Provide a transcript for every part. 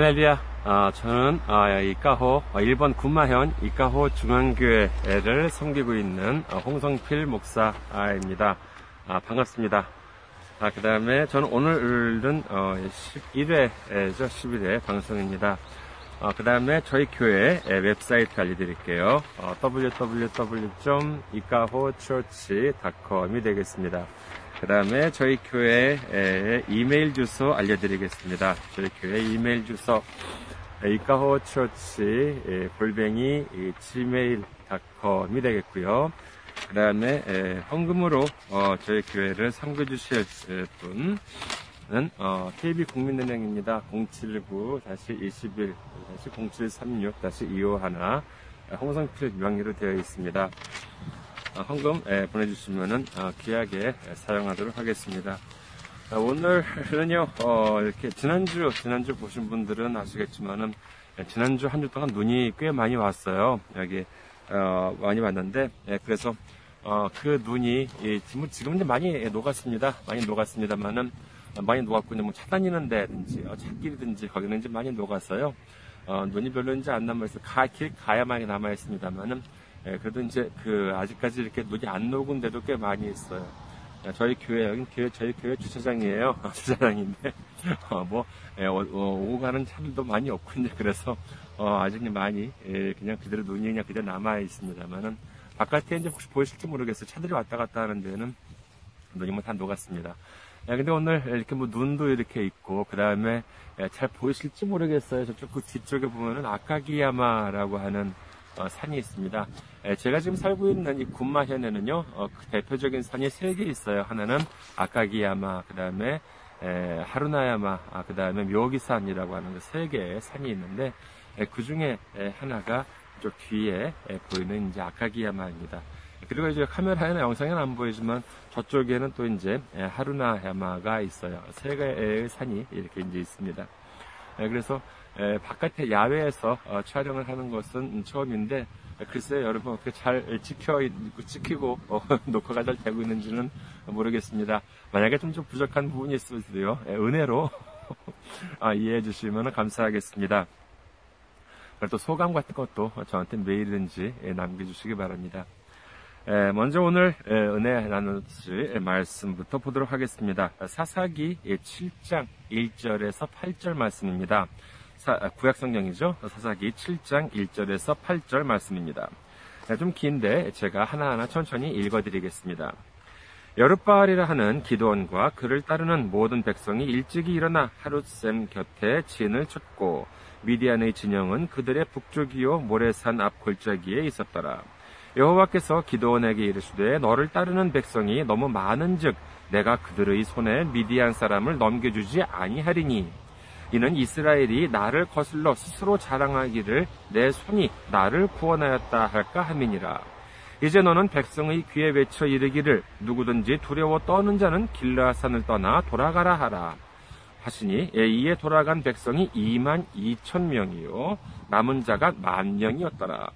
할렐루야. 아, 저는 아, 이카호 어, 일본 군마현 이카호 중앙교회를 섬기고 있는 어, 홍성필 목사입니다. 아, 반갑습니다. 아, 그 다음에 저는 오늘은 어, 11회죠. 11회 방송입니다. 어, 그 다음에 저희 교회 웹사이트 알려드릴게요. 어, www.ikahochurch.com이 되겠습니다. 그 다음에 저희 교회 이메일 주소 알려드리겠습니다. 저희 교회 이메일 주소 이카호 처치 골뱅이 gmail.com이 되겠고요. 그 다음에 헌금으로 어, 저희 교회를 섬겨주실 분은 어, KB국민은행입니다. 079-21 0736-251 홍성필 유황리로 되어 있습니다. 어, 헌금 보내주시면 어, 귀하게 사용하도록 하겠습니다. 오늘은요, 어, 이렇게 지난주, 지난주 보신 분들은 아시겠지만은, 지난주 한 주 동안 눈이 꽤 많이 왔어요. 여기, 어, 많이 왔는데, 예, 그래서, 어, 그 눈이, 예, 지금 이제 많이 녹았습니다. 많이 녹았습니다만은, 많이 녹았군요. 뭐 차다니는 데든지, 어, 차길이든지, 거기는 이제 많이 녹았어요. 어, 눈이 별로 이제 안 남아있어. 가, 길 가야만이 남아있습니다만은, 예, 그래도 이제 그 아직까지 이렇게 눈이 안 녹은 데도 꽤 많이 있어요. 저희 교회 여기 교회 저희 교회 주차장이에요. 주차장인데 어, 뭐 예, 어, 어, 오고 가는 차들도 많이 없고 이제 그래서 어, 아직 많이 예, 그냥 그대로 눈이 그냥 그대로 남아 있습니다만은 바깥에 이제 혹시 보이실지 모르겠어요. 차들이 왔다 갔다 하는 데는 눈이 뭐 다 녹았습니다. 예, 근데 오늘 이렇게 뭐 눈도 이렇게 있고 그 다음에 예, 잘 보이실지 모르겠어요. 저쪽 그 뒤쪽에 보면은 아카기야마라고 하는 어, 산이 있습니다. 에, 제가 지금 살고 있는 이 군마현에는요, 어, 그 대표적인 산이 세 개 있어요. 하나는 아카기야마, 그 다음에 하루나야마, 아, 그 다음에 묘기산이라고 하는 그 세 개의 산이 있는데 그 중에 하나가 저 뒤에 보이는 이제 아카기야마입니다. 그리고 이제 카메라에는 영상에는 안 보이지만 저쪽에는 또 이제 하루나야마가 있어요. 세 개의 산이 이렇게 이제 있습니다. 그래서 바깥에 야외에서 어, 촬영을 하는 것은 처음인데 글쎄요 여러분 어떻게 잘 지켜 지키고 어, 녹화가 잘 되고 있는지는 모르겠습니다. 만약에 좀, 좀 부족한 부분이 있으면요 은혜로 아, 이해해 주시면 감사하겠습니다. 또 소감 같은 것도 저한테 메일든지 남겨주시기 바랍니다. 먼저 오늘 은혜 나누실 말씀부터 보도록 하겠습니다. 사사기 7장 1절에서 8절 말씀입니다. 구약 성경이죠. 사사기 7장 1절에서 8절 말씀입니다. 좀 긴데 제가 하나하나 천천히 읽어드리겠습니다. 여룻바알이라 하는 기도원과 그를 따르는 모든 백성이 일찍이 일어나 하룻샘 곁에 진을 쳤고 미디안의 진영은 그들의 북쪽이요 모래산 앞 골짜기에 있었더라. 여호와께서 기도원에게 이르시되 너를 따르는 백성이 너무 많은즉 내가 그들의 손에 미디안 사람을 넘겨주지 아니하리니 이는 이스라엘이 나를 거슬러 스스로 자랑하기를 내 손이 나를 구원하였다 할까 함이니라. 이제 너는 백성의 귀에 외쳐 이르기를 누구든지 두려워 떠는 자는 길라산을 떠나 돌아가라 하라. 하시니 예, 이에 돌아간 백성이 2만 2천 명이요 남은 자가 만 명이었더라.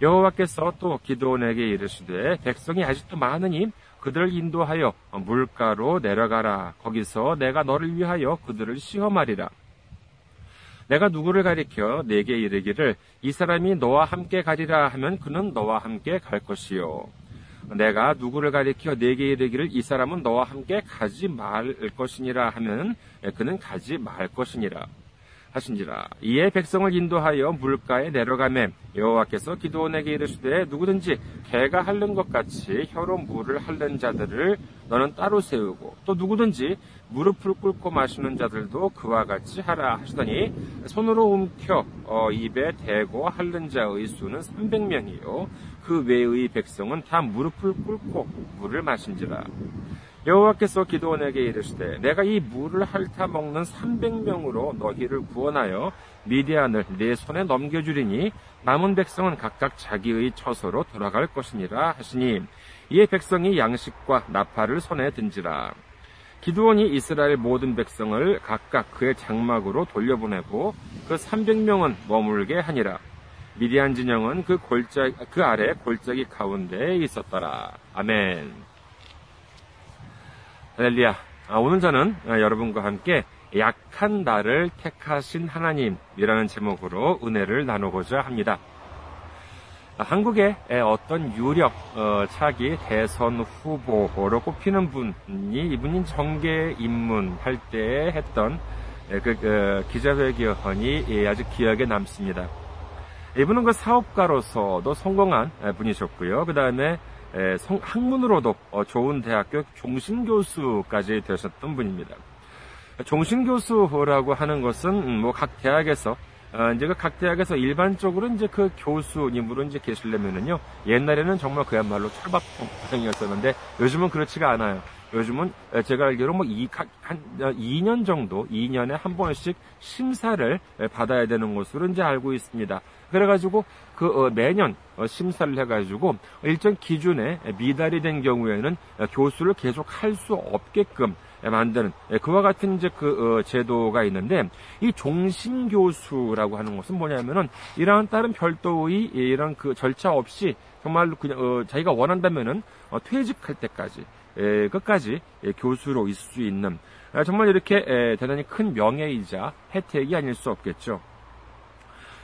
여호와께서 또 기도원에게 이르시되 백성이 아직도 많으니 그들을 인도하여 물가로 내려가라. 거기서 내가 너를 위하여 그들을 시험하리라. 내가 누구를 가리켜 내게 이르기를 이 사람이 너와 함께 가리라 하면 그는 너와 함께 갈 것이요. 내가 누구를 가리켜 내게 이르기를 이 사람은 너와 함께 가지 말 것이니라 하면 그는 가지 말 것이니라. 하신지라 이에 백성을 인도하여 물가에 내려가매 여호와께서 기도원에게 이르시되 누구든지 개가 핥는 것 같이 혀로 물을 핥는 자들을 너는 따로 세우고 또 누구든지 무릎을 꿇고 마시는 자들도 그와 같이 하라 하시더니 손으로 움켜 어, 입에 대고 핥는 자의 수는 300명이요. 그 외의 백성은 다 무릎을 꿇고 물을 마신지라 여호와께서 기도원에게 이르시되 내가 이 물을 핥아 먹는 300명으로 너희를 구원하여 미디안을 내 손에 넘겨주리니 남은 백성은 각각 자기의 처소로 돌아갈 것이니라 하시니 이에 백성이 양식과 나팔을 손에 든지라. 기도원이 이스라엘 모든 백성을 각각 그의 장막으로 돌려보내고 그 300명은 머물게 하니라. 미디안 진영은 그 골짜 그 아래 골짜기 가운데에 있었더라. 아멘 할렐루야. 아, 오늘 저는 아, 여러분과 함께 약한 나를 택하신 하나님이라는 제목으로 은혜를 나누고자 합니다. 한국의 어떤 유력 어, 차기 대선 후보로 꼽히는 분이 이분인 정계 입문할 때 했던 그, 그 기자회견이 아주 기억에 남습니다. 이분은 그 사업가로서도 성공한 분이셨고요. 그 다음에 학문으로도 어, 좋은 대학교 종신교수까지 되셨던 분입니다. 종신교수라고 하는 것은 음, 뭐각 대학에서 어, 이제 그 각 대학에서 일반적으로 이제 그 교수님으로 이제 계시려면은요, 옛날에는 정말 그야말로 철밥통이었었는데 요즘은 그렇지가 않아요. 요즘은 제가 알기로 뭐 이, 한 2년 정도, 2년에 한 번씩 심사를 받아야 되는 것으로 이제 알고 있습니다. 그래가지고 그 어, 매년 어, 심사를 해가지고 일정 기준에 미달이 된 경우에는 교수를 계속 할 수 없게끔 만드는 예, 그와 같은 이제 그 어, 제도가 있는데 이 종신 교수라고 하는 것은 뭐냐면은 이러한 다른 별도의 이런 그 절차 없이 정말로 그냥 어, 자기가 원한다면은 어, 퇴직할 때까지 끝까지 예, 교수로 있을 수 있는 아, 정말 이렇게 에, 대단히 큰 명예이자 혜택이 아닐 수 없겠죠.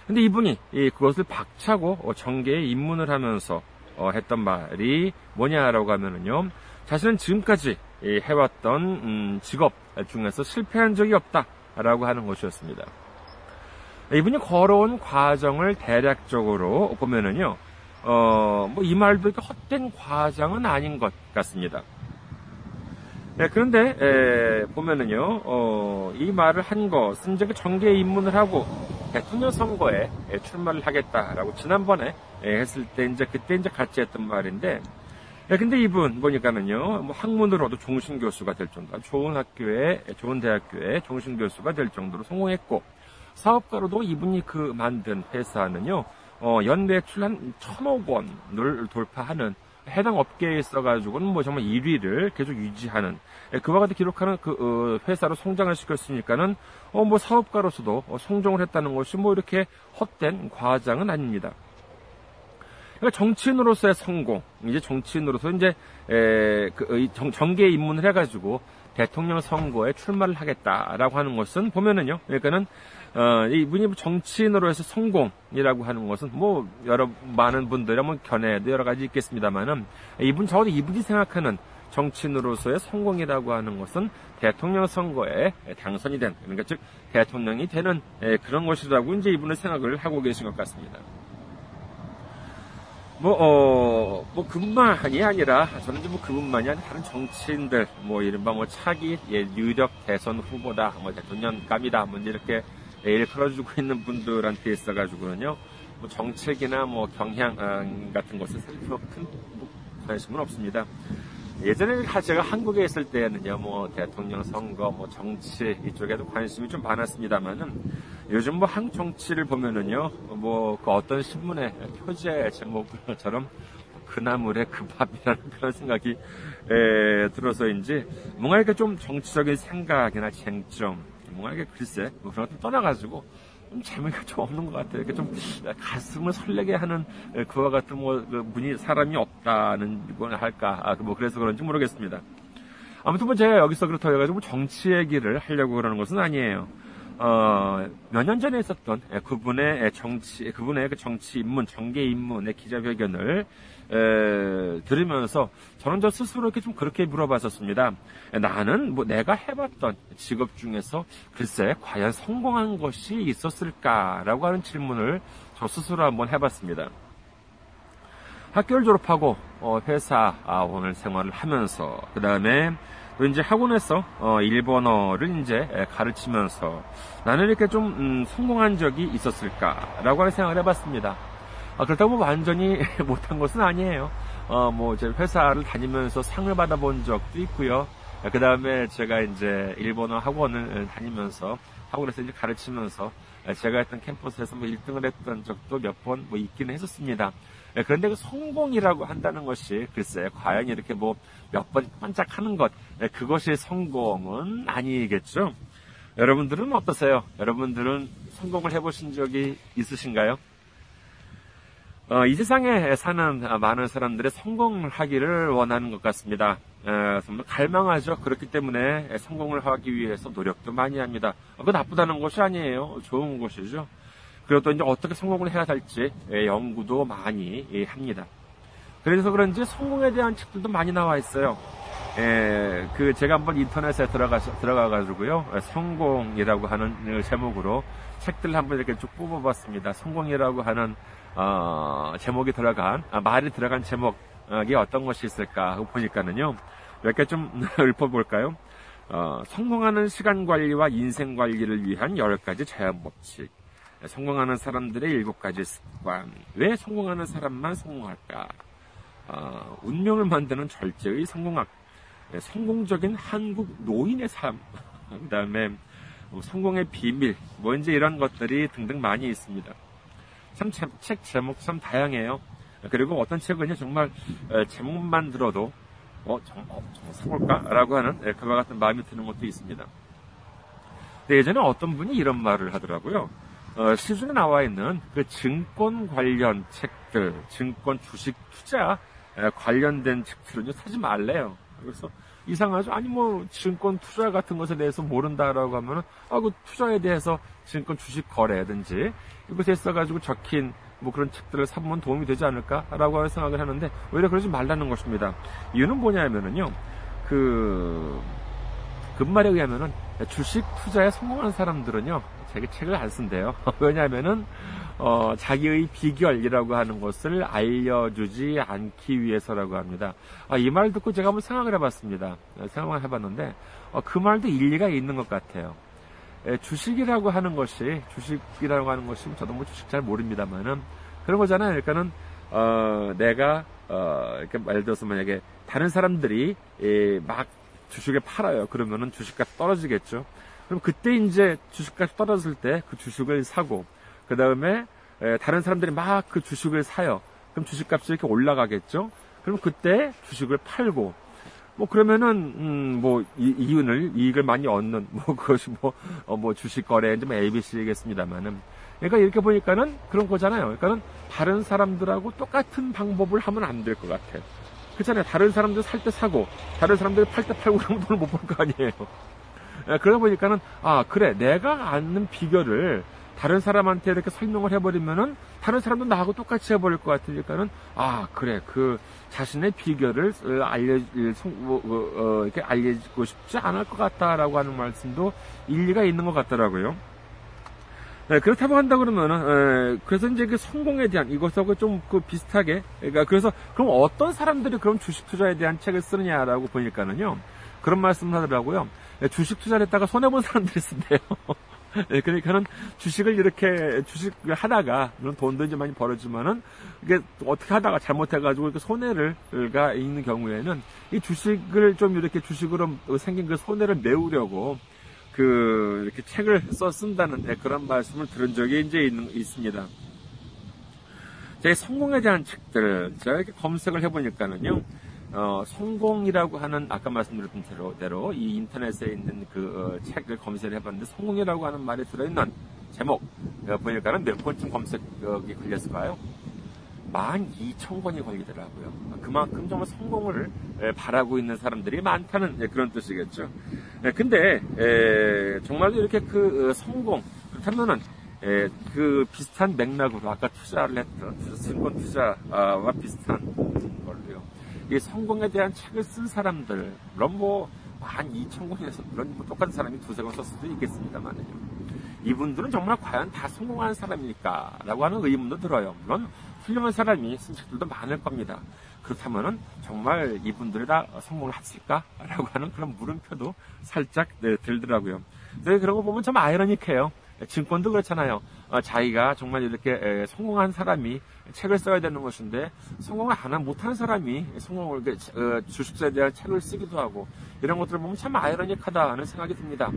근데 이분이 이, 그것을 박차고 어, 정계에 입문을 하면서 어, 했던 말이 뭐냐라고 하면은요. 자신은 지금까지 해왔던 음, 직업 중에서 실패한 적이 없다라고 하는 것이었습니다. 이분이 걸어온 과정을 대략적으로 보면은요, 어, 뭐 이 말도 헛된 과정은 아닌 것 같습니다. 네, 그런데 에, 보면은요, 어, 이 말을 한 것은 그 정계에 입문을 하고 대통령 선거에 출마를 하겠다라고 지난번에 했을 때 이제 그때 이제 같이 했던 말인데 네, 근데 이분 보니까는요, 뭐 학문으로도 종신 교수가 될 정도, 좋은 학교에, 좋은 대학교에 종신 교수가 될 정도로 성공했고, 사업가로도 이분이 그 만든 회사는요, 어, 연매출 한 천억 원을 돌파하는 해당 업계에 있어가지고는 뭐 정말 1위를 계속 유지하는 예, 그와 같은 기록하는 그 어, 회사로 성장을 시켰으니까는 어, 뭐 사업가로서도 성종을 했다는 것이 뭐 이렇게 헛된 과장은 아닙니다. 그러니까 정치인으로서의 성공, 이제 정치인으로서 이제 에, 그, 정, 정계에 입문을 해가지고 대통령 선거에 출마를 하겠다라고 하는 것은 보면은요, 그러니까는 어, 이분이 정치인으로 해서 성공이라고 하는 것은 뭐 여러 많은 분들의 뭐 견해도 여러 가지 있겠습니다만은 이분 적어도 이분이 생각하는 정치인으로서의 성공이라고 하는 것은 대통령 선거에 당선이 된 그러니까 즉 대통령이 되는 그런 것이라고 이제 이분은 생각을 하고 계신 것 같습니다. 뭐, 어, 뭐, 그분만이 아니라, 저는 뭐 그분만이 아니라 다른 정치인들, 뭐, 이른바 뭐 차기, 예, 유력 대선 후보다, 뭐 대통령감이다, 뭐 이렇게 일컬어주고 있는 분들한테 있어가지고는요, 뭐 정책이나 뭐 경향 같은 것에 큰 관심은 없습니다. 예전에 제가 한국에 있을 때는요, 뭐 대통령 선거, 뭐 정치 이쪽에도 관심이 좀 많았습니다만은 요즘 뭐 한국 정치를 보면은요, 뭐 그 어떤 신문의 표제 제목처럼 그나물의 그 밥이라는 그런 생각이 에, 들어서인지 뭔가 이렇게 좀 정치적인 생각이나 쟁점, 뭔가 이렇게 글쎄 뭐 그런 것도 떠나가지고 좀 재미가 좀 없는 것 같아요. 이렇게 좀 가슴을 설레게 하는 그와 같은 뭐그 분이 사람이 없다는 걸 할까 아, 뭐 그래서 그런지 모르겠습니다. 아무튼 뭐 제가 여기서 그렇다고 해가지고 정치 얘기를 하려고 그러는 것은 아니에요. 어, 몇 년 전에 있었던 그분의 정치, 그분의 그 정치 입문, 정계 입문의 기자회견을 에, 들으면서 저는 저 스스로 이렇게 좀 그렇게 물어봤었습니다. 나는 뭐 내가 해봤던 직업 중에서 글쎄 과연 성공한 것이 있었을까라고 하는 질문을 저 스스로 한번 해봤습니다. 학교를 졸업하고 어, 회사 오늘 생활을 하면서 그 다음에 또 이제 학원에서 어, 일본어를 이제 가르치면서 나는 이렇게 좀 음, 성공한 적이 있었을까라고 하는 생각을 해봤습니다. 아, 그렇다고 완전히 못한 것은 아니에요. 어, 뭐, 제 회사를 다니면서 상을 받아본 적도 있고요. 그 다음에 제가 이제 일본어 학원을 다니면서 학원에서 이제 가르치면서 제가 했던 캠퍼스에서 뭐 1등을 했던 적도 몇 번 뭐 있기는 했었습니다. 그런데 그 성공이라고 한다는 것이 글쎄 과연 이렇게 뭐 몇 번 반짝하는 것 그것이 성공은 아니겠죠. 여러분들은 어떠세요? 여러분들은 성공을 해보신 적이 있으신가요? 어, 이 세상에 사는 많은 사람들의 성공을 하기를 원하는 것 같습니다. 에, 정말 갈망하죠. 그렇기 때문에 성공을 하기 위해서 노력도 많이 합니다. 그거 나쁘다는 것이 아니에요. 좋은 것이죠. 그리고 또 이제 어떻게 성공을 해야 할지 에, 연구도 많이 예, 합니다. 그래서 그런지 성공에 대한 책들도 많이 나와 있어요. 에, 그 제가 한번 인터넷에 들어가 들어가 가지고요 성공이라고 하는 제목으로 책들 한번 이렇게 쭉 뽑아봤습니다. 성공이라고 하는 어, 제목이 들어간 아, 말이 들어간 제목이 어떤 것이 있을까 보니까는요 몇 개 좀 읊어볼까요? 어, 성공하는 시간 관리와 인생 관리를 위한 여러 가지 자연 법칙. 성공하는 사람들의 일곱 가지 습관. 왜 성공하는 사람만 성공할까? 어, 운명을 만드는 절제의 성공학. 네, 성공적인 한국 노인의 삶. 그 다음에 뭐 성공의 비밀. 뭐 이제 이런 것들이 등등 많이 있습니다. 참 책 제목 참 다양해요. 그리고 어떤 책은요 정말 제목만 들어도 어, 정, 어, 정 사볼까라고 하는 예, 그와 같은 마음이 드는 것도 있습니다. 예전에 어떤 분이 이런 말을 하더라고요. 어, 시중에 나와 있는 그 증권 관련 책들, 증권 주식 투자 관련된 책들은요 사지 말래요. 그래서 이상하죠. 아니 뭐 증권 투자 같은 것에 대해서 모른다라고 하면은 아 그 투자에 대해서 증권 주식 거래든지 이것에 있어가지고 적힌 뭐 그런 책들을 사보면 도움이 되지 않을까라고 생각을 하는데 오히려 그러지 말라는 것입니다. 이유는 뭐냐면은요. 그 급말에 의하면은 주식 투자에 성공한 사람들은요. 자기 책을 안 쓴대요. 왜냐하면은 어, 자기의 비결이라고 하는 것을 알려주지 않기 위해서라고 합니다. 아, 이 말 듣고 제가 한번 생각을 해봤습니다. 생각을 해봤는데 어, 그 말도 일리가 있는 것 같아요. 에, 주식이라고 하는 것이 주식이라고 하는 것이 저도 뭐 주식 잘 모릅니다만은 그런 거잖아요. 그러니까는 어, 내가 어, 이렇게 예를 들어서 만약에 다른 사람들이 에, 막 주식을 팔아요. 그러면은 주식값 떨어지겠죠. 그럼 그때 이제 주식값이 떨어질 때 그 주식을 사고 그 다음에 다른 사람들이 막 그 주식을 사요. 그럼 주식값이 이렇게 올라가겠죠. 그럼 그때 주식을 팔고 뭐 그러면은 음 뭐 이윤을 이익을 많이 얻는 뭐 그것이 뭐뭐 어, 뭐 주식 거래 좀 ABC겠습니다만은 그러니까 이렇게 보니까는 그런 거잖아요. 그러니까는 다른 사람들하고 똑같은 방법을 하면 안 될 것 같아요. 그렇잖아요. 다른 사람들 살 때 사고 다른 사람들 팔 때 팔고 그러면 돈을 못 벌 거 아니에요. 그러다 보니까는 아 그래 내가 아는 비결을 다른 사람한테 이렇게 설명을 해버리면은 다른 사람도 나하고 똑같이 해버릴 것 같으니까는 아 그래 그 자신의 비결을 어, 알려 뭐, 어, 어, 이렇게 알려주고 싶지 않을 것 같다라고 하는 말씀도 일리가 있는 것 같더라고요. 네, 그렇다고 한다 그러면은 에, 그래서 이제 그 성공에 대한 이것하고 좀 그 비슷하게 그러니까 그래서 그럼 어떤 사람들이 그럼 주식 투자에 대한 책을 쓰느냐라고 보니까는요 그런 말씀을 하더라고요. 네, 주식 투자를 했다가 손해 본 사람들이 쓴대요. 네, 그러니까는 주식을 이렇게 주식을 하다가 물론 돈도 이제 많이 벌어지만은 이게 어떻게 하다가 잘못해가지고 이렇게 손해를가 있는 경우에는 이 주식을 좀 이렇게 주식으로 생긴 그 손해를 메우려고 그 이렇게 책을 써 쓴다는 네, 그런 말씀을 들은 적이 이제 있는, 있습니다. 제 성공에 대한 책들 제가 이렇게 검색을 해보니까는요. 어, 성공이라고 하는 아까 말씀드렸던 대로, 대로 이 인터넷에 있는 그 어, 책을 검색을 해봤는데 성공이라고 하는 말이 들어있는 제목 어, 보니까는 몇 번쯤 검색이 걸렸을까요? 12,000권이 걸리더라고요. 그만큼 정말 성공을 에, 바라고 있는 사람들이 많다는 예, 그런 뜻이겠죠. 예, 근데 에, 정말로 이렇게 그 어, 성공 그렇다면은 에, 그 비슷한 맥락으로 아까 투자를 했던 증권 투자와 비슷한 이 성공에 대한 책을 쓴 사람들, 물론 뭐, 한 2,000권에서, 물론 뭐 똑같은 사람이 두세 권 썼을 수도 있겠습니다만요. 이분들은 정말 과연 다 성공한 사람일까? 라고 하는 의문도 들어요. 물론 훌륭한 사람이 쓴 책들도 많을 겁니다. 그렇다면은 정말 이분들이 다 성공을 했을까? 라고 하는 그런 물음표도 살짝 네, 들더라고요. 네, 거 보면 참 아이러닉해요. 증권도 그렇잖아요. 어, 자기가 정말 이렇게 성공한 사람이 책을 써야 되는 것인데 성공을 안 못하는 사람이 성공을 어, 주식사에 대한 책을 쓰기도 하고 이런 것들을 보면 참 아이러닉하다는 생각이 듭니다.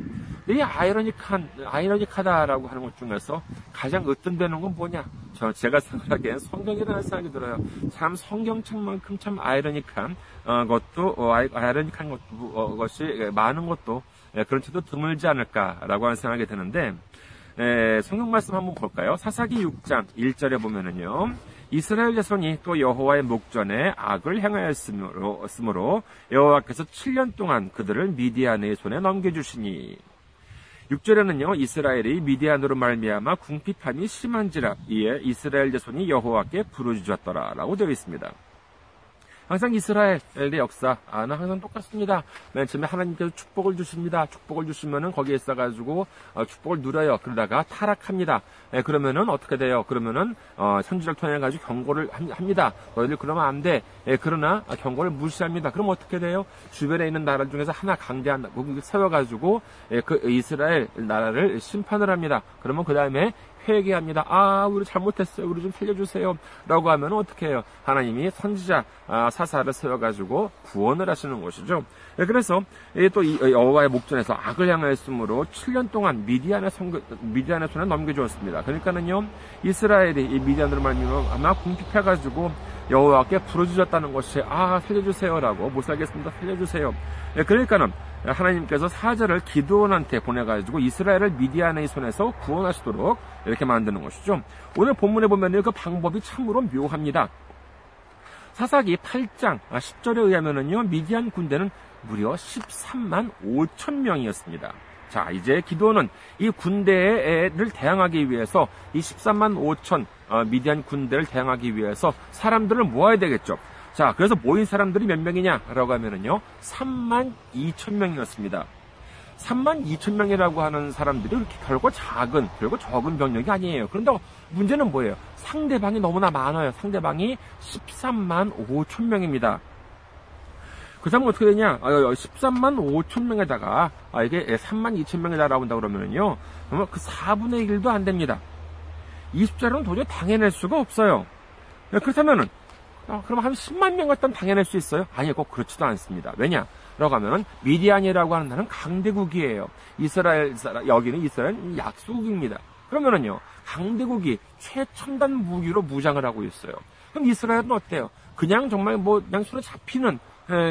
이 아이러닉한 아이러닉하다라고 하는 것 중에서 가장 으뜸되는 건 뭐냐? 저 제가 생각하기엔 성경이라는 생각이 들어요. 참 성경책만큼 참 아이러닉한 어, 것도 어, 아이러닉한 것, 어, 것이 많은 것도 예, 그런 책도 드물지 않을까라고 하는 생각이 드는데 에, 성경 말씀 한번 볼까요? 사사기 6장 1절에 보면은요. 이스라엘 자손이 또 여호와의 목전에 악을 행하였으므로 여호와께서 7년 동안 그들을 미디안의 손에 넘겨주시니 6절에는요 이스라엘이 미디안으로 말미암아 궁핍함이 심한지라 이에 이스라엘 자손이 여호와께 부르짖었더라라고 되어 있습니다. 항상 이스라엘의 역사는 항상 똑같습니다. 맨 처음에 하나님께서 축복을 주십니다. 축복을 주시면은 거기에 있어가지고 어, 축복을 누려요. 그러다가 타락합니다. 예, 그러면은 어떻게 돼요? 그러면은 어, 선지를 통해 가지고 경고를 합니다. 너희들 그러면 안 돼. 예, 그러나 경고를 무시합니다. 그럼 어떻게 돼요? 주변에 있는 나라 중에서 하나 강대한 세워가지고 예, 그 이스라엘 나라를 심판을 합니다. 그러면 그 다음에 회개합니다. 아, 우리 잘못했어요. 우리 좀 살려주세요. 라고 하면 어떻게 해요? 하나님이 선지자 아, 사사를 세워가지고 구원을 하시는 것이죠. 네, 그래서 또 여호와의 목전에서 악을 향하였으므로 7년 동안 미디안의, 선 미디안의 손에 넘겨주었습니다. 그러니까는요, 이스라엘이 이 미디안으로 말미암아 아마 궁핍해가지고 여호와께 부르짖었다는 것이 아 살려주세요라고 못 살겠습니다 살려주세요. 네, 그러니까는 하나님께서 사자를 기도원한테 보내가지고 이스라엘을 미디안의 손에서 구원하시도록 이렇게 만드는 것이죠. 오늘 본문에 보면 그 방법이 참으로 묘합니다. 사사기 8장 10절에 아, 의하면은요, 미디안 군대는 무려 13만 5천 명이었습니다. 자, 이제 기도는 이 군대를 대항하기 위해서 이 13만 5천 어, 미디안 군대를 대항하기 위해서 사람들을 모아야 되겠죠. 자, 그래서 모인 사람들이 몇 명이냐라고 하면은요, 3만 2천 명이었습니다. 3만 2천 명이라고 하는 사람들이 그렇게 결코 작은, 결코 적은 병력이 아니에요. 그런데 문제는 뭐예요? 상대방이 너무나 많아요. 상대방이 13만 5천 명입니다. 그 다음에 어떻게 되냐? 13만 아, 5천 명에다가, 아, 이게 3만 2천 명이 날아온다 그러면은요, 그 4분의 1도 안 됩니다. 20자로는 도저히 당해낼 수가 없어요. 네, 그렇다면은, 아, 그럼 한 10만 명 갖다 당해낼 수 있어요? 아니, 꼭 그렇지도 않습니다. 왜냐? 라고 하면은 미디안이라고 하는 나라는 강대국이에요. 이스라엘 여기는 이스라엘 약소국입니다. 그러면은요 강대국이 최첨단 무기로 무장을 하고 있어요. 그럼 이스라엘은 어때요? 그냥 정말 뭐 그냥 손에 잡히는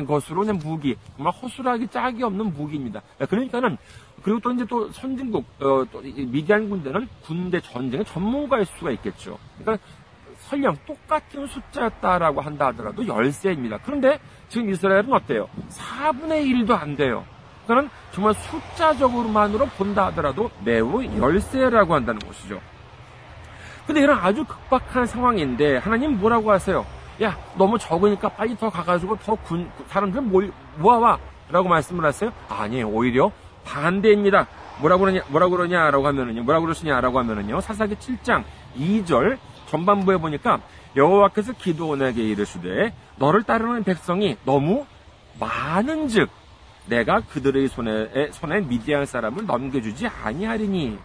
것으로 그냥 무기 정말 허술하기 짝이 없는 무기입니다. 그러니까는 그리고 또 이제 또 선진국 어, 또 미디안 군대는 군대 전쟁의 전문가일 수가 있겠죠. 그러니까 설령 똑같은 숫자였다라고 한다 하더라도 열세입니다. 그런데 지금 이스라엘은 어때요? 4분의 1도 안 돼요. 그러니까 정말 숫자적으로만으로 본다 하더라도 매우 열세라고 한다는 것이죠. 근데 이런 아주 극박한 상황인데 하나님 뭐라고 하세요? 야 너무 적으니까 빨리 더 가가지고 더 군, 사람들 모아와 라고 말씀을 하세요? 아니에요. 오히려 반대입니다. 뭐라고 그러냐, 뭐라고 그러냐라고 하면은요, 뭐라고 그러시냐라고 하면은요, 사사기 7장 2절 전반부에 보니까 여호와께서 기도원에게 이르시되 너를 따르는 백성이 너무 많은즉 내가 그들의 손에 손에 미디안 사람을 넘겨주지 아니하리니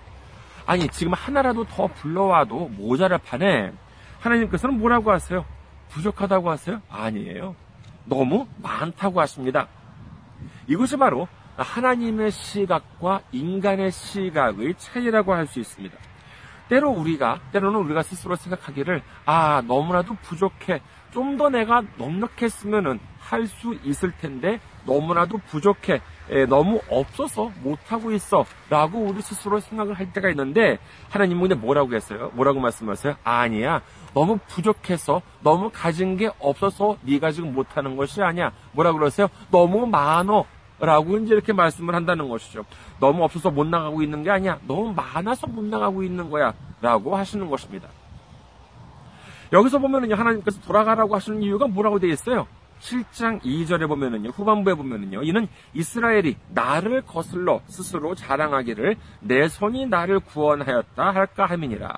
아니 지금 하나라도 더 불러와도 모자랄 판에 하나님께서는 뭐라고 하세요? 부족하다고 하세요? 아니에요. 너무 많다고 하십니다. 이것이 바로 하나님의 시각과 인간의 시각의 차이라고 할 수 있습니다. 때로 우리가, 때로는 우리가 스스로 생각하기를, 아, 너무나도 부족해. 좀 더 내가 넉넉했으면은 할 수 있을 텐데, 너무나도 부족해. 에, 너무 없어서 못하고 있어. 라고 우리 스스로 생각을 할 때가 있는데, 하나님은 근데 뭐라고 했어요? 뭐라고 말씀하세요? 아니야. 너무 부족해서, 너무 가진 게 없어서 네가 지금 못하는 것이 아니야. 뭐라고 그러세요? 너무 많어. 라고 이제 이렇게 말씀을 한다는 것이죠. 너무 없어서 못 나가고 있는 게 아니야. 너무 많아서 못 나가고 있는 거야. 라고 하시는 것입니다. 여기서 보면은요, 하나님께서 돌아가라고 하시는 이유가 뭐라고 되어 있어요? 7장 2절에 보면은요, 후반부에 보면은요, 이는 이스라엘이 나를 거슬러 스스로 자랑하기를 내 손이 나를 구원하였다 할까 함이니라.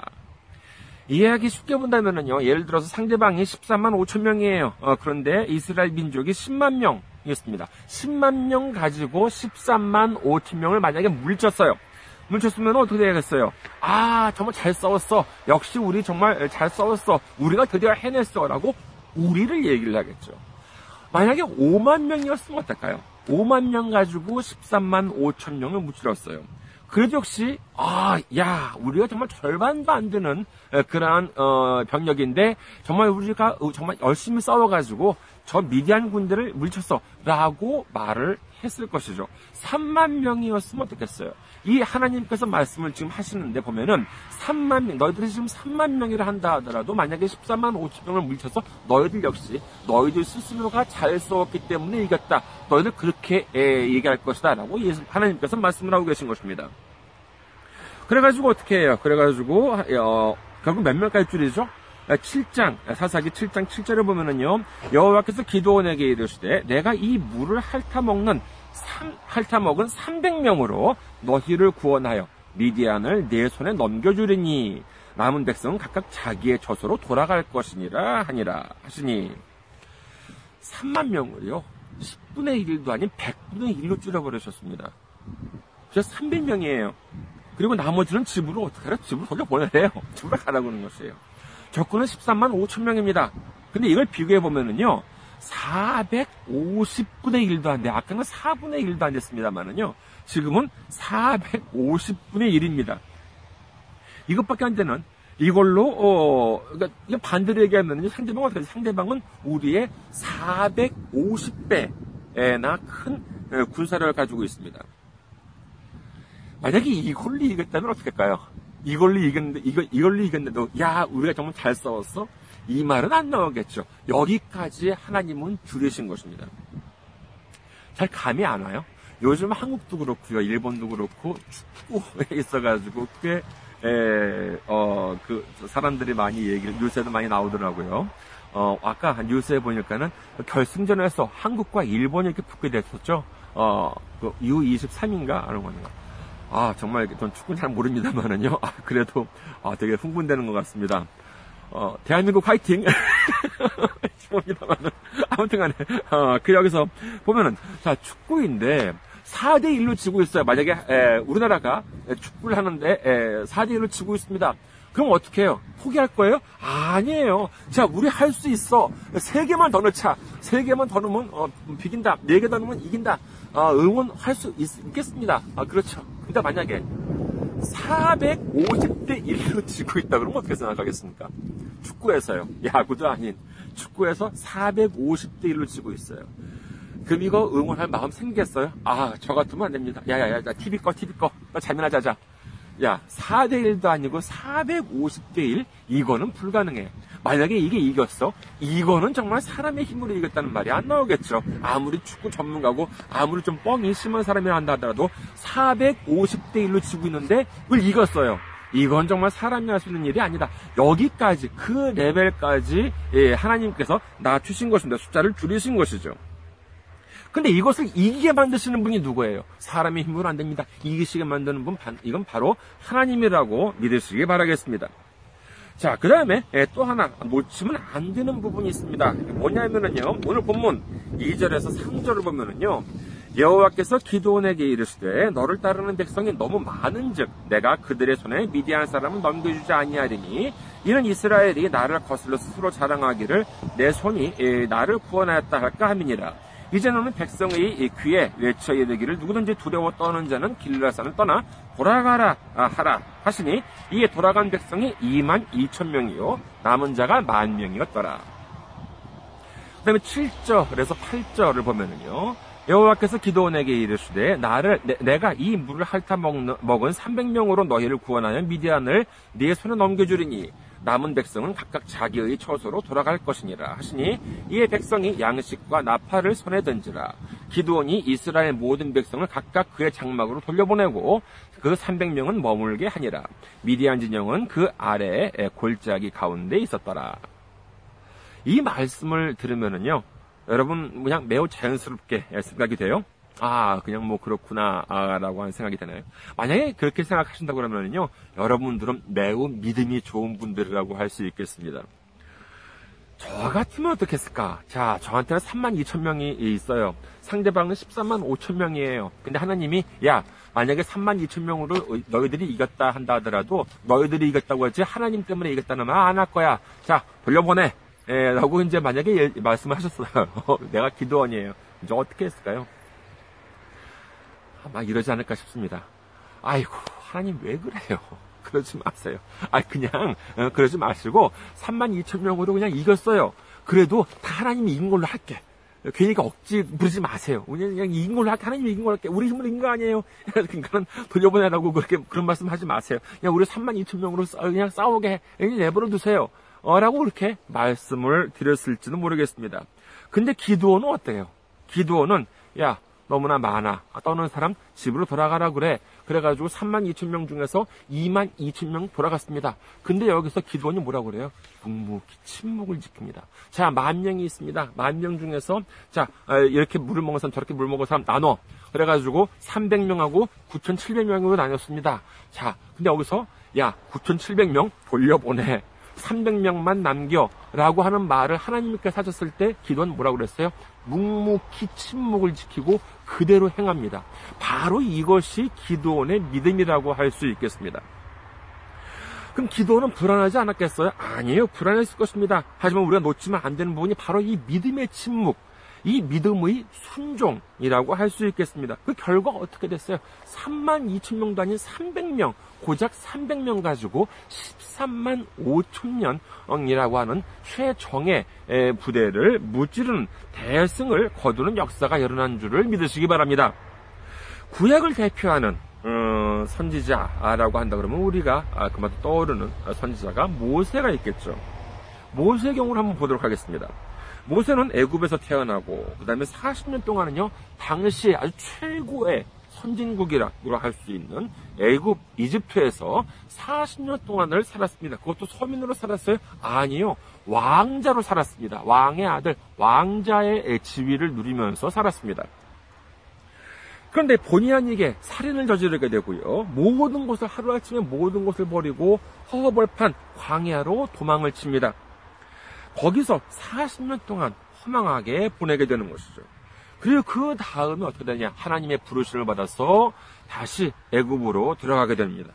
이해하기 쉽게 본다면은요, 예를 들어서 상대방이 13만 5천 명이에요. 어, 그런데 이스라엘 민족이 10만 명. 이었습니다. 10만 명 가지고 13만 5천 명을 만약에 물쳤어요. 물쳤으면 어떻게 되겠어요? 아, 정말 잘 싸웠어. 역시 우리 정말 잘 싸웠어. 우리가 드디어 해냈어. 라고 우리를 얘기를 하겠죠. 만약에 5만 명이었으면 어떨까요? 5만 명 가지고 13만 5천 명을 무찔렀어요. 그래도 역시 아, 야, 우리가 정말 절반도 안 되는 그러한 어, 병력인데 정말 우리가 정말 열심히 싸워가지고 저 미디안 군대를 물쳤어 라고 말을 했을 것이죠. 3만 명이었으면 어떻겠어요? 이 하나님께서 말씀을 지금 하시는데 보면은 3만 명, 너희들이 지금 3만 명이라 한다 하더라도 만약에 14만 5천 명을 물쳐서 너희들 역시 너희들 스스로가 잘 싸웠기 때문에 이겼다. 너희들 그렇게 에, 얘기할 것이다. 라고 하나님께서 말씀을 하고 계신 것입니다. 그래가지고 어떻게 해요? 그래가지고 어, 결국 몇 명까지 줄이죠? 7장 사사기 7장 7절에 보면은요 여호와께서 기도원에게 이르시되 내가 이 물을 핥아 먹는 핥아 먹은 300명으로 너희를 구원하여 미디안을 내 손에 넘겨주리니 남은 백성은 각각 자기의 저소로 돌아갈 것이니라 하니라 하시니 3만 명을요 10분의 1도 아닌 100분의 1로 줄여버리셨습니다. 그래서 300명이에요. 그리고 나머지는 집으로 어떻게 하라? 집으로 돌려보내래요. 집으로 가라고 하는 것이에요. 적군은 13만 5천 명입니다. 근데 이걸 비교해 보면은요. 450분의 1도 안 돼. 아까는 4분의 1도 안 됐습니다만은요. 지금은 450분의 1입니다. 이것밖에 안 되는 이걸로 어 그러니까 반대로 얘기하면 상대방은 어떻게 상대방은 우리의 450배나 큰 군사력을 가지고 있습니다. 만약에 이걸로 이겼다면 어떻게 할까요? 이걸로 이겼는데, 이거, 이걸로 이겼는데도, 야, 우리가 정말 잘 싸웠어? 이 말은 안 나오겠죠. 여기까지 하나님은 줄이신 것입니다. 잘 감이 안 와요? 요즘 한국도 그렇고요, 일본도 그렇고, 축구에 있어가지고, 꽤, 에, 어, 그, 사람들이 많이 얘기를, 뉴스에도 많이 나오더라고요. 어, 아까 뉴스에 보니까는 결승전에서 한국과 일본이 이렇게 붙게 됐었죠. 어, 그 U23인가? 하는 거는. 아, 정말 전 축구는 잘 모릅니다만은요. 아, 그래도 아, 되게 흥분되는 것 같습니다. 어, 대한민국 화이팅! 모릅니다만은. 아무튼 간에, 어, 그 여기서 보면은, 자, 축구인데, 4대1로 지고 있어요. 만약에, 에, 우리나라가 축구를 하는데, 에, 4대1로 지고 있습니다. 그럼 어떻게 해요? 포기할 거예요? 아니에요. 자, 우리 할 수 있어. 세 개만 더 넣자. 세 개만 더 넣으면, 어, 비긴다. 네 개 더 넣으면 이긴다. 어, 응원할 수 있, 겠습니다 아, 그렇죠. 근데 만약에 450대 1로 지고 있다 그러면 어떻게 생각하겠습니까? 축구에서요. 야구도 아닌 축구에서 450대 1로 지고 있어요. 그럼 이거 응원할 마음 생겼어요? 아, 저 같으면 안 됩니다. 야 야야, 야, TV 꺼, TV 꺼. 잠이나 자자. 야, 4대1도 아니고 450대1? 이거는 불가능해. 만약에 이게 이겼어? 이거는 정말 사람의 힘으로 이겼다는 말이 안 나오겠죠. 아무리 축구 전문가고 아무리 좀 뻥이 심한 사람이 한다 하더라도 450대 1로 지고 있는데 그걸 이겼어요. 이건 정말 사람이 할 수 있는 일이 아니다. 여기까지 그 레벨까지 예, 하나님께서 낮추신 것입니다. 숫자를 줄이신 것이죠. 근데 이것을 이기게 만드시는 분이 누구예요? 사람의 힘으로 안 됩니다. 이기시게 만드는 분, 이건 바로 하나님이라고 믿으시기 바라겠습니다. 자, 그 다음에 예, 또 하나 놓치면 안 되는 부분이 있습니다. 뭐냐면은요, 오늘 본문 2절에서 3절을 보면은요, 여호와께서 기도원에게 이르시되 너를 따르는 백성이 너무 많은즉 내가 그들의 손에 미디안 사람을 넘겨주지 아니하리니 이는 이스라엘이 나를 거슬러 스스로 자랑하기를 내 손이 예, 나를 구원하였다 할까 함이니라. 이제 너는 백성의 귀에 외쳐 이르기를 누구든지 두려워 떠는 자는 길라산을 떠나 돌아가라 아, 하라 하시니 이에 돌아간 백성이 2만 2천 명이요 남은 자가 만 명이었더라. 그 다음에 7절에서 8절을 보면은요. 여호와께서 기도원에게 이르시되 나를 내, 가이 물을 핥아 먹는, 먹은 300명으로 너희를 구원하여 미디안을 네 손에 넘겨주리니 남은 백성은 각각 자기의 처소로 돌아갈 것이니라 하시니 이에 백성이 양식과 나팔을 손에 던지라. 기드온이 이스라엘 모든 백성을 각각 그의 장막으로 돌려보내고 그 300명은 머물게 하니라. 미디안 진영은 그 아래에 골짜기 가운데 있었더라. 이 말씀을 들으면은요 여러분 그냥 매우 자연스럽게 생각이 돼요 아, 그냥 뭐 그렇구나, 아, 라고 하는 생각이 되나요? 만약에 그렇게 생각하신다고 그러면요, 여러분들은 매우 믿음이 좋은 분들이라고 할 수 있겠습니다. 저 같으면 어떻겠을까? 자, 저한테는 3만 2천 명이 있어요. 상대방은 13만 5천 명이에요. 근데 하나님이, 야, 만약에 3만 2천 명으로 너희들이 이겼다 한다 하더라도, 너희들이 이겼다고 하지, 하나님 때문에 이겼다는 말 안 할 거야. 자, 돌려보내. 예, 라고 이제 만약에 말씀을 하셨어요. 내가 기도원이에요. 이제 어떻게 했을까요? 막 이러지 않을까 싶습니다. 아이고, 하나님 왜 그래요? 그러지 마세요. 아, 그냥, 어, 그러지 마시고, 3만 2천 명으로 그냥 이겼어요. 그래도 다 하나님이 이긴 걸로 할게. 괜히 억지 부르지 마세요. 그냥, 이긴 걸로 할게. 하나님 이긴 걸로 할게. 우리 힘으로 이긴 거 아니에요. 그러니까 돌려보내라고 그렇게 그런 말씀 하지 마세요. 그냥 우리 3만 2천 명으로 싸, 그냥 싸우게 해. 그냥 내버려 두세요. 어, 라고 그렇게 말씀을 드렸을지는 모르겠습니다. 근데 기도원은 어때요? 기도원은 야 너무나 많아. 떠는 사람 집으로 돌아가라 그래. 그래가지고 3만 2천 명 중에서 2만 2천 명 돌아갔습니다. 근데 여기서 기도원이 뭐라고 그래요? 묵묵히 침묵을 지킵니다. 자, 만 명이 있습니다. 만 명 중에서 자, 아, 이렇게 물을 먹은 사람 저렇게 물 먹은 사람 나눠. 그래가지고 300명하고 9,700명으로 나눴습니다. 자, 근데 여기서 야, 9,700명 돌려보내. 300명만 남겨. 라고 하는 말을 하나님께 하셨을 때 기도는 뭐라고 그랬어요? 묵묵히 침묵을 지키고 그대로 행합니다. 바로 이것이 기도원의 믿음이라고 할 수 있겠습니다. 그럼 기도는 불안하지 않았겠어요? 아니에요. 불안했을 것입니다. 하지만 우리가 놓치면 안 되는 부분이 바로 이 믿음의 침묵, 이 믿음의 순종이라고 할 수 있겠습니다. 그 결과가 어떻게 됐어요? 3만 2천 명도 아닌 300명, 고작 300명 가지고 13만 5천 명이라고 하는 최정의 부대를 무찌르는 대승을 거두는 역사가 일어난 줄을 믿으시기 바랍니다. 구약을 대표하는 어, 선지자라고 한다 그러면 우리가 아, 그마다 떠오르는 선지자가 모세가 있겠죠. 모세의 경우를 한번 보도록 하겠습니다. 모세는 애굽에서 태어나고 그 다음에 40년 동안은요 당시 아주 최고의 선진국이라고 할 수 있는 애굽 이집트에서 40년 동안을 살았습니다. 그것도 서민으로 살았어요? 아니요. 왕자로 살았습니다. 왕의 아들, 왕자의 지위를 누리면서 살았습니다. 그런데 본의 아니게 살인을 저지르게 되고요. 모든 것을 하루아침에 모든 것을 버리고 허허벌판 광야로 도망을 칩니다. 거기서 40년 동안 허망하게 보내게 되는 것이죠. 그리고 그 다음에 어떻게 되냐? 하나님의 부르심을 받아서 다시 애굽으로 들어가게 됩니다.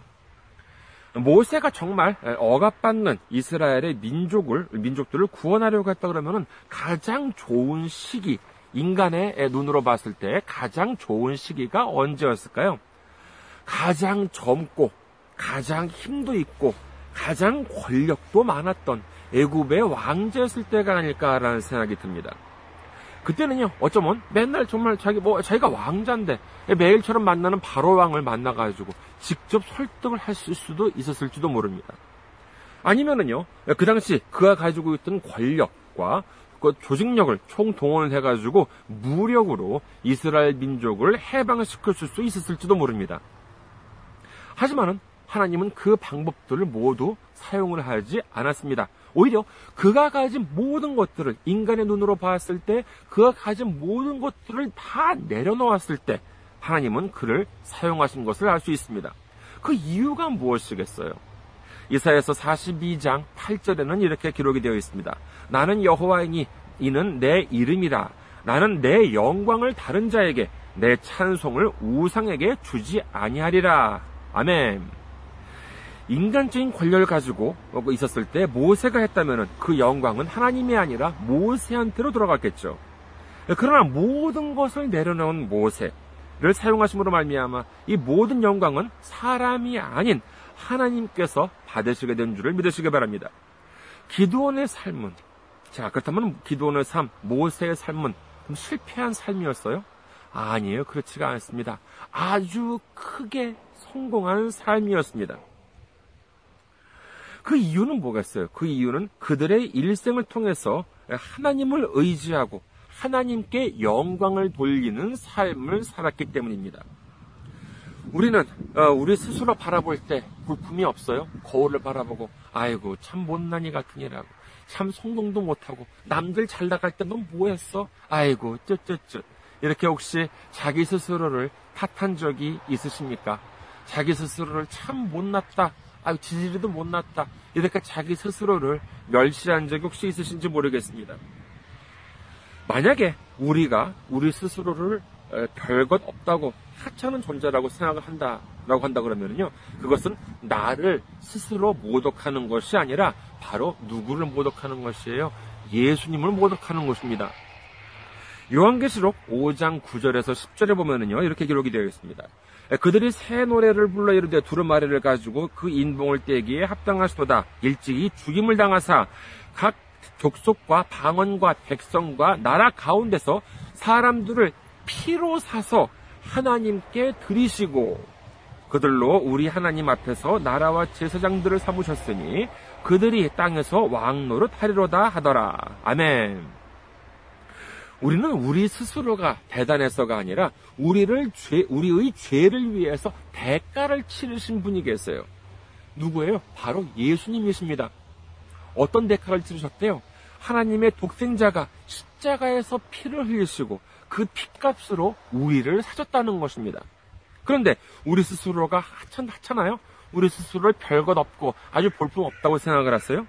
모세가 정말 억압받는 이스라엘의 민족을 민족들을 구원하려고 했다 그러면은 가장 좋은 시기 인간의 눈으로 봤을 때 가장 좋은 시기가 언제였을까요? 가장 젊고 가장 힘도 있고 가장 권력도 많았던 애굽의 왕자였을 때가 아닐까라는 생각이 듭니다. 그때는요, 어쩌면 맨날 정말 자기 뭐 자기가 왕자인데 매일처럼 만나는 바로 왕을 만나가지고 직접 설득을 했을 수도 있었을지도 모릅니다. 아니면은요, 그 당시 그가 가지고 있던 권력과 그 조직력을 총동원을 해가지고 무력으로 이스라엘 민족을 해방시킬 수 있었을지도 모릅니다. 하지만은 하나님은 그 방법들을 모두 사용을 하지 않았습니다. 오히려 그가 가진 모든 것들을 인간의 눈으로 봤을 때 그가 가진 모든 것들을 다 내려놓았을 때 하나님은 그를 사용하신 것을 알 수 있습니다. 그 이유가 무엇이겠어요? 이사에서 42장 8절에는 이렇게 기록이 되어 있습니다. 나는 여호와이니 이는 내 이름이라. 나는 내 영광을 다른 자에게 내 찬송을 우상에게 주지 아니하리라. 아멘. 인간적인 권력을 가지고 있었을 때 모세가 했다면 그 영광은 하나님이 아니라 모세한테로 돌아갔겠죠. 그러나 모든 것을 내려놓은 모세를 사용하심으로 말미암아 이 모든 영광은 사람이 아닌 하나님께서 받으시게 된 줄을 믿으시기 바랍니다. 기도원의 삶은 자 그렇다면 기도원의 삶, 모세의 삶은 실패한 삶이었어요? 아니에요. 그렇지가 않습니다. 아주 크게 성공한 삶이었습니다. 그 이유는 뭐겠어요? 그 이유는 그들의 일생을 통해서 하나님을 의지하고 하나님께 영광을 돌리는 삶을 살았기 때문입니다. 우리는 어, 우리 스스로 바라볼 때 볼품이 없어요. 거울을 바라보고 아이고 참 못난이 같은 이라고 참 성공도 못하고 남들 잘 나갈 때 넌 뭐했어? 아이고 쯧쯧쯧 이렇게 혹시 자기 스스로를 탓한 적이 있으십니까? 자기 스스로를 참 못났다 아유, 지지리도 못났다. 이렇게 자기 스스로를 멸시한 적이 혹시 있으신지 모르겠습니다. 만약에 우리가 우리 스스로를 별것 없다고 하찮은 존재라고 생각을 한다라고 한다 그러면요 그것은 나를 스스로 모독하는 것이 아니라 바로 누구를 모독하는 것이에요 예수님을 모독하는 것입니다 요한계시록 5장 9절에서 10절에 보면은요 이렇게 기록이 되어 있습니다 그들이 새 노래를 불러 이르되 두루마리를 가지고 그 인봉을 떼기에 합당하시도다. 일찍이 죽임을 당하사 각 족속과 방언과 백성과 나라 가운데서 사람들을 피로 사서 하나님께 드리시고 그들로 우리 하나님 앞에서 나라와 제사장들을 삼으셨으니 그들이 땅에서 왕노릇 하리로다 하더라. 아멘. 우리는 우리 스스로가 대단해서가 아니라 우리를 죄, 우리의 죄를 위해서 대가를 치르신 분이 계세요. 누구예요? 바로 예수님이십니다. 어떤 대가를 치르셨대요? 하나님의 독생자가 십자가에서 피를 흘리시고 그 피값으로 우리를 사줬다는 것입니다. 그런데 우리 스스로가 하찮, 하찮아요? 우리 스스로를 별것 없고 아주 볼품 없다고 생각을 하세요?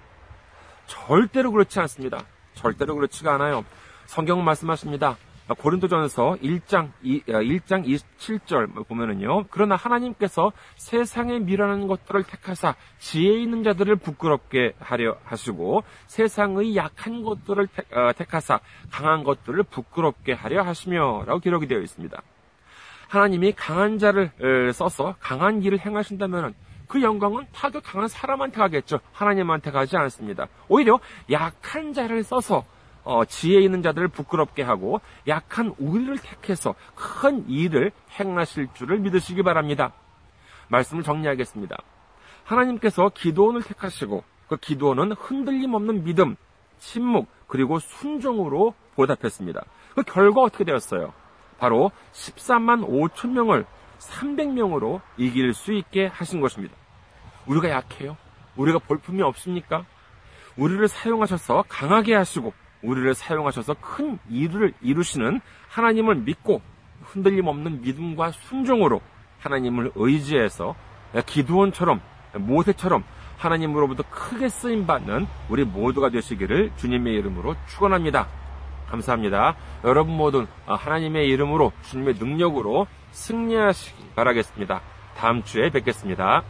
절대로 그렇지 않습니다. 절대로 그렇지가 않아요. 성경 말씀하십니다. 고린도전서 1장 1장 어, 27절 보면은요. 그러나 하나님께서 세상에 미련한 것들을 택하사 지혜 있는 자들을 부끄럽게 하려 하시고 세상의 약한 것들을 어, 택하사 강한 것들을 부끄럽게 하려 하시며 라고 기록이 되어 있습니다. 하나님이 강한 자를 어, 써서 강한 길을 행하신다면 그 영광은 타도 강한 사람한테 가겠죠. 하나님한테 가지 않습니다. 오히려 약한 자를 써서 어, 지혜 있는 자들을 부끄럽게 하고 약한 우리를 택해서 큰 일을 행하실 줄을 믿으시기 바랍니다. 말씀을 정리하겠습니다. 하나님께서 기도원을 택하시고 그 기도원은 흔들림 없는 믿음, 침묵, 그리고 순종으로 보답했습니다. 그 결과 어떻게 되었어요? 바로 13만 5천 명을 300명으로 이길 수 있게 하신 것입니다. 우리가 약해요? 우리가 볼품이 없습니까? 우리를 사용하셔서 강하게 하시고 우리를 사용하셔서 큰 일을 이루시는 하나님을 믿고 흔들림 없는 믿음과 순종으로 하나님을 의지해서 기도원처럼 모세처럼 하나님으로부터 크게 쓰임 받는 우리 모두가 되시기를 주님의 이름으로 축원합니다. 감사합니다. 여러분 모두 하나님의 이름으로 주님의 능력으로 승리하시기 바라겠습니다. 다음 주에 뵙겠습니다.